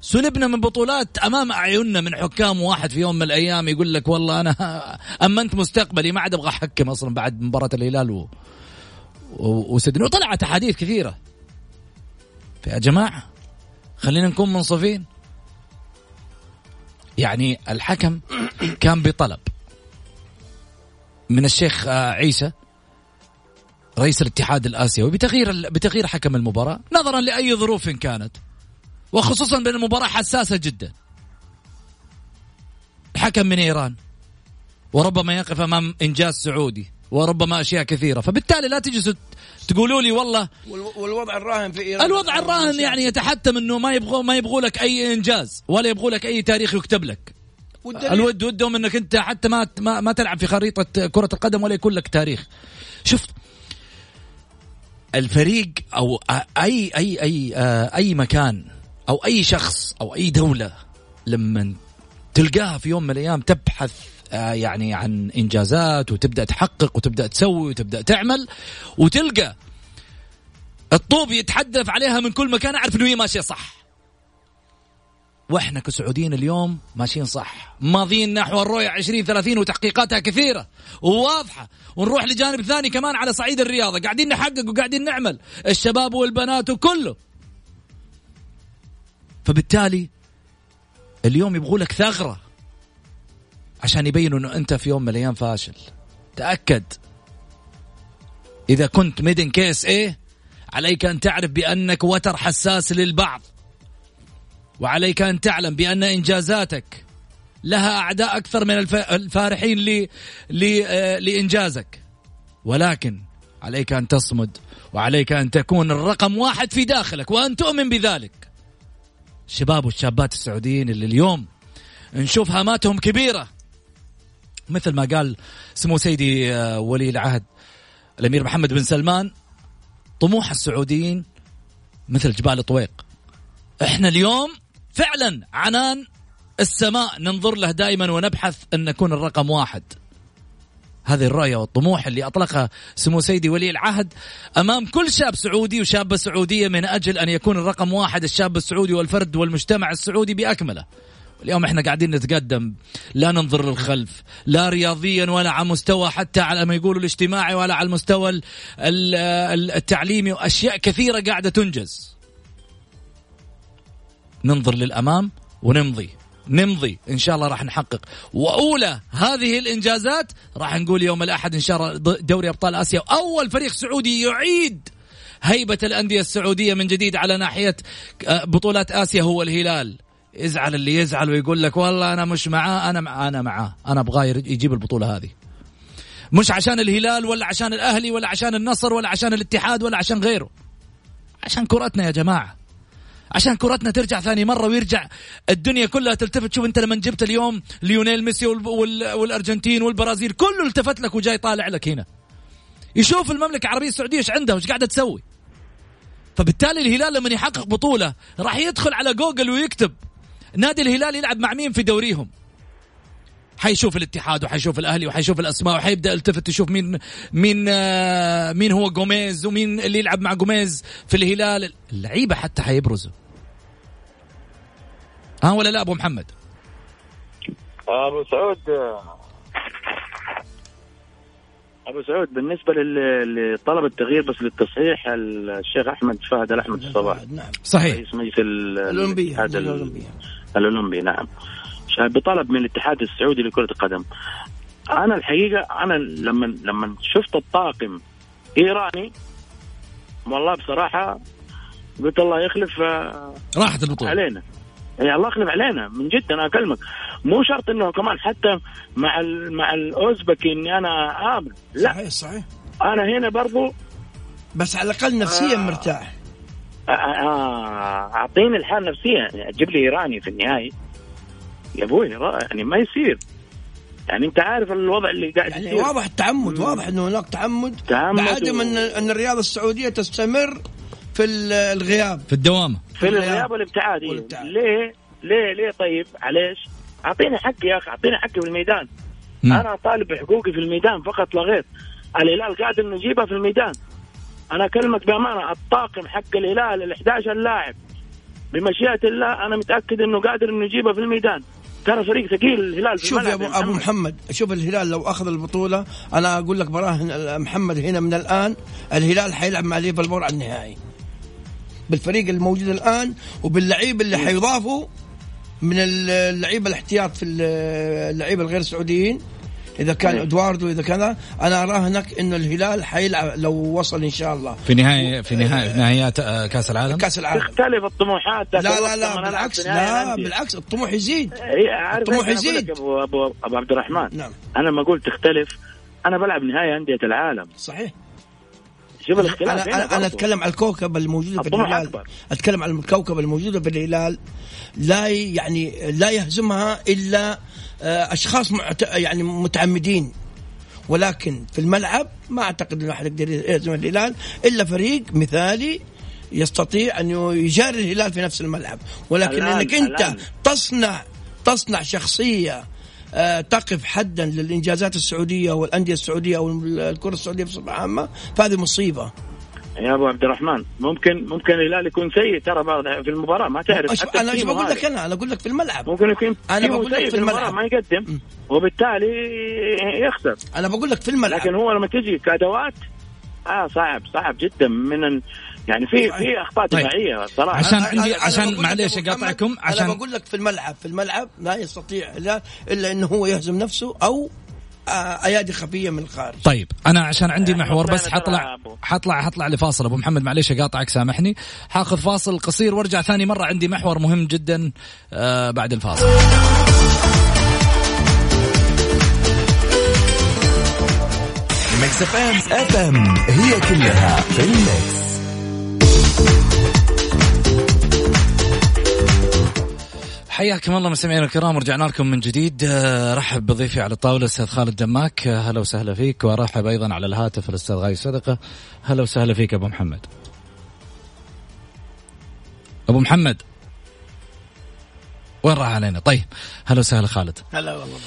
سلبنا من بطولات أمام أعيننا من حكام واحد في يوم من الأيام يقول لك والله أنا أمنت مستقبلي ما عاد أبغى أحكم أصلا بعد مباراة الهلال و... وسدني وطلعت أحاديث كثيرة. يا جماعة خلينا نكون منصفين. يعني الحكم كان بطلب من الشيخ عيسى رئيس الاتحاد الآسيوي بتغيير بتغيير حكم المباراة. نظرا لأي ظروف كانت. وخصوصا بين المباراة حساسة جدا. حكم من إيران. وربما يقف أمام إنجاز سعودي. وربما أشياء كثيرة. فبالتالي لا تجلسوا تقولوا لي والله والوضع الراهن في إيران الوضع الراهن يعني يتحتم إنه ما يبغوا ما يبغوا لك أي إنجاز ولا يبغوا لك أي تاريخ يكتب لك. الود ودهم إنك أنت حتى ما ما, تلعب في خريطة كرة القدم ولا يكون لك تاريخ. شوف الفريق أو اي اي اي أي مكان أو أي شخص أو أي دولة لما تلقاها في يوم من الأيام تبحث آه، يعني عن إنجازات وتبدأ تحقق وتبدأ تسوي وتبدأ تعمل وتلقى الطوب يتحدث عليها من كل مكان أعرف إنه هي ماشية صح. وإحنا كسعوديين اليوم ماشيين صح. ماضيين نحو الرؤية 2030 وتحقيقاتها كثيرة وواضحة. ونروح لجانب ثاني كمان على صعيد الرياضة. قاعدين نحقق وقاعدين نعمل. الشباب والبنات وكله. فبالتالي اليوم يبغوا لك ثغرة عشان يبينوا إنه أنت في يوم من الأيام فاشل. تأكد. إذا كنت ميدن كيس إيه عليك أن تعرف بأنك وتر حساس للبعض. وعليك أن تعلم بأن إنجازاتك لها أعداء أكثر من الفارحين آه، لإنجازك. ولكن عليك أن تصمد وعليك أن تكون الرقم واحد في داخلك وأن تؤمن بذلك. الشباب والشابات السعوديين اللي اليوم نشوف هاماتهم كبيرة. مثل ما قال سمو سيدي آه، ولي العهد الأمير محمد بن سلمان طموح السعوديين مثل جبال طويق. إحنا اليوم فعلا عنان السماء ننظر له دائما ونبحث أن نكون الرقم واحد. هذه الرؤية والطموح اللي أطلقها سمو سيدي ولي العهد أمام كل شاب سعودي وشابة سعودية من أجل أن يكون الرقم واحد الشاب السعودي والفرد والمجتمع السعودي بأكمله. اليوم إحنا قاعدين نتقدم لا ننظر للخلف لا رياضيا ولا على مستوى حتى على ما يقولوا الاجتماعي ولا على المستوى التعليمي وأشياء كثيرة قاعدة تنجز. ننظر للأمام ونمضي. نمضي. إن شاء الله راح نحقق. وأولى هذه الإنجازات راح نقول يوم الأحد إن شاء الله دوري أبطال آسيا. أول فريق سعودي يعيد هيبة الأندية السعودية من جديد على ناحية آه، بطولات آسيا هو الهلال. يزعل اللي يزعل ويقول لك والله أنا مش معاه أنا مع أنا معاه. أنا أبغاه يجيب البطولة هذه. مش عشان الهلال ولا عشان الأهلي ولا عشان النصر ولا عشان الاتحاد ولا عشان غيره. عشان كرتنا يا جماعة. عشان كرتنا ترجع ثاني مرة ويرجع الدنيا كلها تلتفت. شوف انت لما جبت اليوم ليونيل ميسي والأرجنتين والبرازيل كله التفت لك وجاي طالع لك هنا. يشوف المملكة العربية السعودية إيش عندها وإيش قاعدة تسوي. فبالتالي الهلال لما يحقق بطولة راح يدخل على جوجل ويكتب نادي الهلال يلعب مع مين في دوريهم. حيشوف الاتحاد وحيشوف الأهلي وحيشوف الأسماء وحيبدأ يلتفت يشوف مين مين آه مين هو جوميز ومين اللي يلعب مع جوميز في الهلال. اللعيبة حتى حيبرزوا. ها ولا لا أبو محمد؟ أبو سعود أبو سعود بالنسبة لطلب التغيير بس للتصحيح الشيخ أحمد فهد الأحمد الصباح. نعم صحيح. رئيس مجلس الاولمبي الاتحاد ال- الاولمبي الأولمبي نعم. بطلب من الاتحاد السعودي لكرة القدم. أنا الحقيقة أنا لما لما شفت الطاقم إيراني والله بصراحة قلت الله يخلف آه، راحت البطولة. علينا. يا الله يخلف علينا من جد أنا أكلمك. مو شرط إنه كمان حتى مع ال مع الأوزبكي إني أنا آمن. لا. صحيح صحيح. أنا هنا برضو بس على الأقل نفسيا مرتاح. آه، آه، أعطيني الحال نفسيا. يعني أجيب لي إيراني في النهائي. يا أبوي را- يعني ما يصير. يعني أنت عارف الوضع اللي قاعد يعني يصير. واضح التعمد واضح إنه هناك تعمد. تعمد بعدم و- ان إن الرياضه السعودية تستمر في ال- الغياب. في الدوامة. في الغياب. والابتعاد. والابتعاد. ليه؟ ليه؟ ليه؟ طيب معليش أعطيني حقي يا أخي أعطيني حقي في الميدان. مم. أنا طالب بحقوقي في الميدان فقط لا غير. الهلال قادر نجيبها في الميدان. أنا أكلمك بأمانة الطاقم حق الهلال ال 11 لاعب. بمشيئة الله أنا متأكد إنه قادر إنه يجيبها في الميدان. ترى فريق ثقيل الهلال شوف يا ابو أبو محمد شوف الهلال لو أخذ البطولة أنا أقول لك براهن محمد هنا من الآن الهلال حيلعب مع ليفربول على النهائي. بالفريق الموجود الآن وباللعيب اللي حيضافوا من اللعيبة الاحتياط في اللعيبة الغير سعوديين إذا كان أيوة. إدواردو إذا كذا أنا اراهنك إنه الهلال حيلعب لو وصل إن شاء الله. في نهايه في نهايه في نهايات آه، كأس العالم؟ كأس العالم. تختلف الطموحات لا لا لا بالعكس لا بالعكس الطموح يزيد. عارف الطموح إيش أنا أقول يزيد. لك ابو ابو أبو عبد الرحمن نعم. أنا لما قلت تختلف أنا بلعب نهائي أندية العالم. صحيح. شوف الاختلاف أنا أنا, أنا. أتكلم على الكوكب الموجوده في الطموح الهلال. أكبر. أتكلم على الكوكب الموجوده في الهلال. لا يعني لا يهزمها إلا آه، أشخاص معت... يعني متعمدين. ولكن في الملعب ما أعتقد انه أحد يقدر يهزم الهلال إلا فريق مثالي يستطيع أن يجاري الهلال في نفس الملعب. ولكن الآن- إنك أنت الآن. تصنع تصنع شخصية آه، تقف حدا للإنجازات السعودية والأندية السعودية أو الكره السعودية بصفة عامة فهذه مصيبة. يا أبو عبد الرحمن ممكن ممكن الهلال يكون سيء ترى بعض في المباراة ما تعرف أش- أنا إيش بقول. لك أنا أنا أقول لك في الملعب ممكن يكون أنا تيمه بقول لك سيء في الملعب. ما يقدم وبالتالي يخسر أنا بقول لك في الملعب لكن هو لما تجي كأدوات آه صعب صعب جدا من ال- يعني في صحيح. في أخطاء طيب. دفاعيه صراحة عشان أنا- عندي- أنا عشان معليش أقاطعكم، عشان- أنا بقول لك في الملعب في الملعب لا يستطيع لا إلا إنه هو يهزم نفسه أو أيادي خفية من الخارج. طيب أنا عشان عندي إحنا محور بس حطلع. حطلع حطلع لفاصل. أبو محمد معليش أقاطعك سامحني. حاخذ فاصل قصير وارجع ثاني مرة. عندي محور مهم جدا آه بعد الفاصل. ميكس اف ام هي كلها في الميكس. حياكم الله مستمعينا الكرام ورجعنا لكم من جديد. آه، رحب بضيفي على الطاولة الأستاذ خالد دماك. آه، هلا وسهلا فيك وارحب أيضا على الهاتف الأستاذ غازي صدقه هلا وسهلا فيك أبو محمد. أبو محمد وين راح علينا؟ طيب هلا وسهلا خالد. هلا والله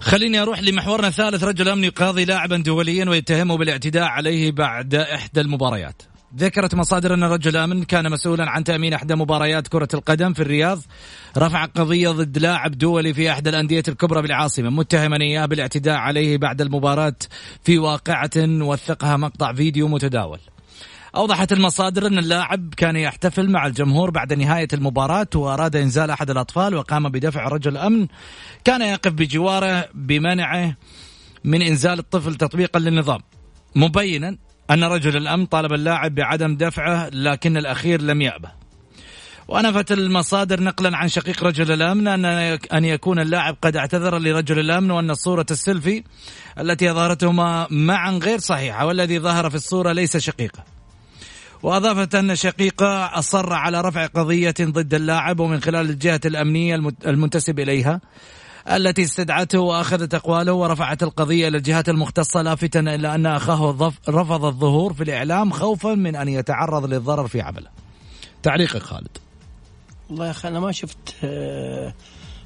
خليني أروح لمحورنا الثالث رجل أمن يقاضي لاعبا دوليا ويتهمه بالاعتداء عليه بعد إحدى المباريات. ذكرت مصادر أن رجل آمن كان مسؤولا عن تأمين احدى مباريات كرة القدم في الرياض. رفع قضية ضد لاعب دولي في احدى الأندية الكبرى بالعاصمة. متهما اياه بالاعتداء عليه بعد المباراة في واقعة وثقها مقطع فيديو متداول. أوضحت المصادر أن اللاعب كان يحتفل مع الجمهور بعد نهاية المباراة وأراد إنزال أحد الأطفال وقام بدفع رجل أمن. كان يقف بجواره بمنعه من إنزال الطفل تطبيقا للنظام. مبينا أن رجل الأمن طالب اللاعب بعدم دفعه لكن الأخير لم يأبه ونفت المصادر نقلا عن شقيق رجل الأمن أن أن يكون اللاعب قد اعتذر لرجل الأمن وأن صوره السيلفي التي ظهرتهما معا غير صحيحة والذي ظهر في الصورة ليس شقيقة. وأضافت أن شقيقة أصر على رفع قضية ضد اللاعب ومن خلال الجهة الأمنية المنتسب إليها التي استدعته وأخذت أقواله ورفعت القضية إلى الجهات المختصة لافتا إلى أن أخاه رفض الظهور في الإعلام خوفا من أن يتعرض للضرر في عمله. تعليقك خالد. والله يا أخي أنا ما شفت آه،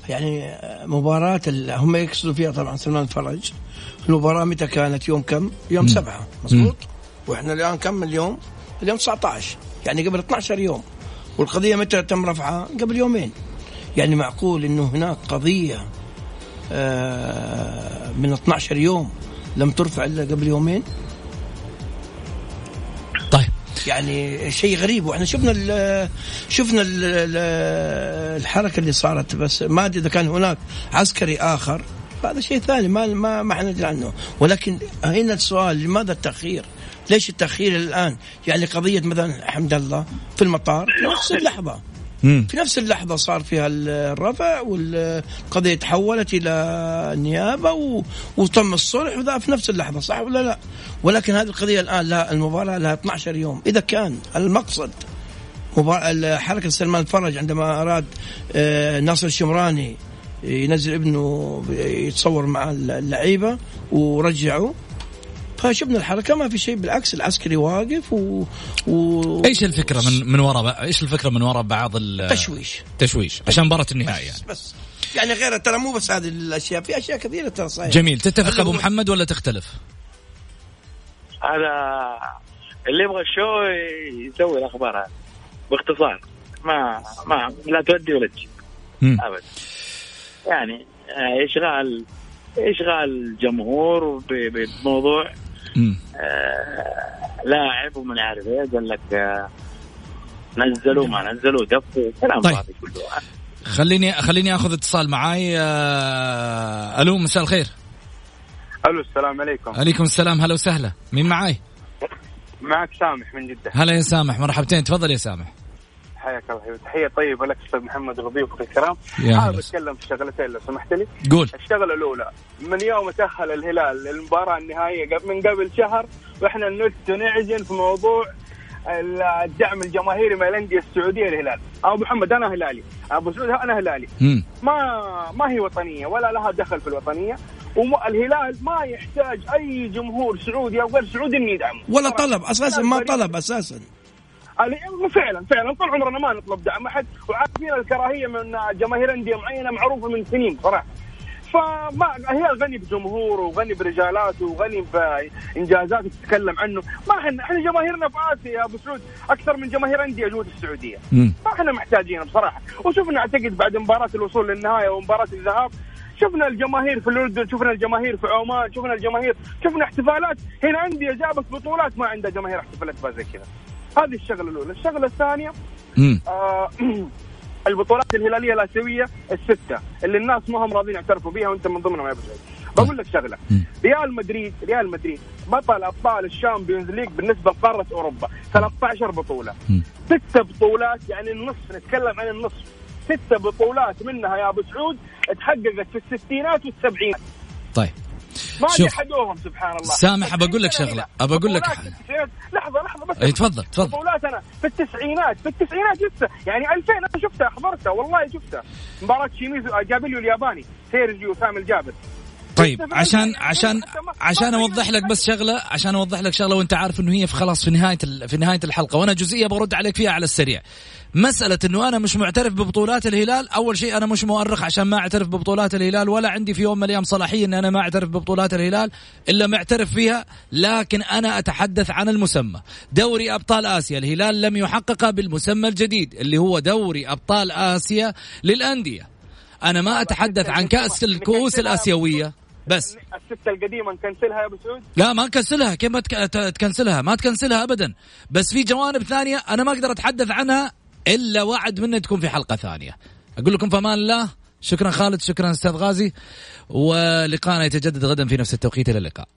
يعني مباراة هم يقصدوا فيها طبعا سلمان الفرج المباراة متى كانت يوم كم؟ يوم سبعة مضبوط؟ وإحنا الآن كم اليوم؟ اليوم 19 يعني قبل 12 يوم والقضية متى تم رفعها؟ قبل يومين يعني معقول إنه هناك قضية آه، من 12 يوم لم ترفع إلا قبل يومين؟ طيب. يعني شيء غريب وإحنا شفنا ال شفنا ال الحركة اللي صارت بس ما أدري إذا كان هناك عسكري آخر. هذا شيء ثاني ما ما ما حندري عنه. ولكن هنا السؤال لماذا التأخير؟ ليش التأخير الآن؟ يعني قضية مثلا حمد الله في المطار نفس اللحظة. في نفس اللحظة صار فيها الرفع والقضية تحولت إلى النيابة وتم الصلح وذا في نفس اللحظة صح ولا لا؟ ولكن هذه القضية الآن لا المباراة لها 12 يوم. إذا كان المقصد حركة سلمان الفرج عندما أراد آه، ناصر الشمراني ينزل ابنه يتصور مع اللعيبة ورجعه فشفنا الحركة؟ ما في شيء بالعكس العسكري واقف و, و... إيش الفكرة من من وراء إيش الفكرة من وراء بعض التشويش تشويش. عشان مباراة النهائي بس, يعني. بس. يعني غير ترى مو بس هذه الأشياء في أشياء كثيرة ترى صحيح. جميل. تتفق أبو محمد ولا تختلف؟ هذا اللي يبغى الشو يسوي الأخبار هذه. باختصار ما ما لا تودي ولا تجي. ابدا يعني آه، اشغال إشغال الجمهور بموضوع آه لاعب ومن عارف إيه قال لك آه نزلوا ما نزلوا دفوا كلام طيب. فاضي كله. خليني خليني آخذ اتصال معاي. آه ألو مساء الخير. ألو السلام عليكم. عليكم السلام هلا وسهلا. مين معاي؟ معك سامح من جدة. هلا يا سامح مرحبتين تفضل يا سامح. حياك الله تحية طيبة لك أستاذ محمد وضيوفك الكرام. حابب أتكلم في شغلتين لو سمحت لي. قول. الشغلة الأولى من يوم تأهل الهلال للمباراة النهائية من قبل شهر وإحنا نلت ونعجن في موضوع الدعم الجماهيري من الأندية السعودية للهلال. أبو محمد أنا هلالي. أبو سعود أنا هلالي. ما ما هي وطنية؟ ولا لها دخل في الوطنية. والهلال ما يحتاج أي جمهور سعودي أو غير سعودي إنه يدعمه. ولا طلب أساسا ما طلب أساسا. فعلا فعلا. طول عمرنا ما نطلب دعم أحد. وعارفين الكراهية من جماهير إندية معينة معروفة من سنين صراحة. فما هي غني بجمهوره وغني برجالاته وغني بانجازاته تتكلم عنه. ما إحنا إحنا جماهيرنا في آسيا يا أبو سعود أكثر من جماهير إندية جوه السعودية. ما إحنا محتاجين بصراحة. وشفنا أعتقد بعد مباراة الوصول للنهاية ومباراة الذهاب شفنا الجماهير في الأردن شفنا الجماهير في عمان شفنا الجماهير شفنا احتفالات. هنا أندية جابت بطولات ما عندها جماهير احتفلت بها زي كذا. هذه الشغلة الأولى. الشغلة الثانية آه البطولات الهلالية الآسيوية الستة اللي الناس ما هم راضيين يعترفوا بها وأنت من ضمنهم يا أبو بقول لك شغلة. ريال مدريد ريال مدريد بطل أبطال ال Champions League بالنسبة لقارة أوروبا. 13 بطولة. ست بطولات يعني النصف نتكلم عن النصف. ست بطولات منها يا أبو سعود تحققت في الستينات والسبعينات. جحدوهم سبحان الله. سامح أبى أقول لك شغلة أبى أقول لك لحظة لحظة بس إي تفضل تفضل. بطولات أنا في التسعينات في التسعينات لسه يعني 2000 أنا شفتها حضرتها والله شفتها. مباراة شيميزو جوبيلو الياباني سيرجيو سامي جابر طيب عشان عشان عشان أوضح لك بس شغلة عشان أوضح لك شغلة وأنت عارف إنه هي في خلاص في نهاية في نهاية الحلقة. وأنا جزئية برد عليك فيها على السريع. مسألة إنه أنا مش معترف ببطولات الهلال، أول شيء أنا مش مؤرخ عشان ما أعترف ببطولات الهلال ولا عندي في يوم من الأيام صلاحية إن أنا ما أعترف ببطولات الهلال إلا معترف فيها، لكن أنا أتحدث عن المسمى. دوري أبطال آسيا، الهلال لم يحقق بالمسمى الجديد اللي هو دوري أبطال آسيا للأندية. أنا ما أتحدث عن كأس الكؤوس الآسيوية. بس الستة القديمة نكنسلها يا ابو سعود؟ لا ما نكنسلها كيف ما تكنسلها؟ ما تكنسلها ابدا، بس في جوانب ثانية أنا ما أقدر اتحدث عنها الا وعد مني تكون في حلقه ثانية أقول لكم في أمان الله شكرا خالد شكرا أستاذ غازي ولقاءنا يتجدد غدا في نفس التوقيت إلى اللقاء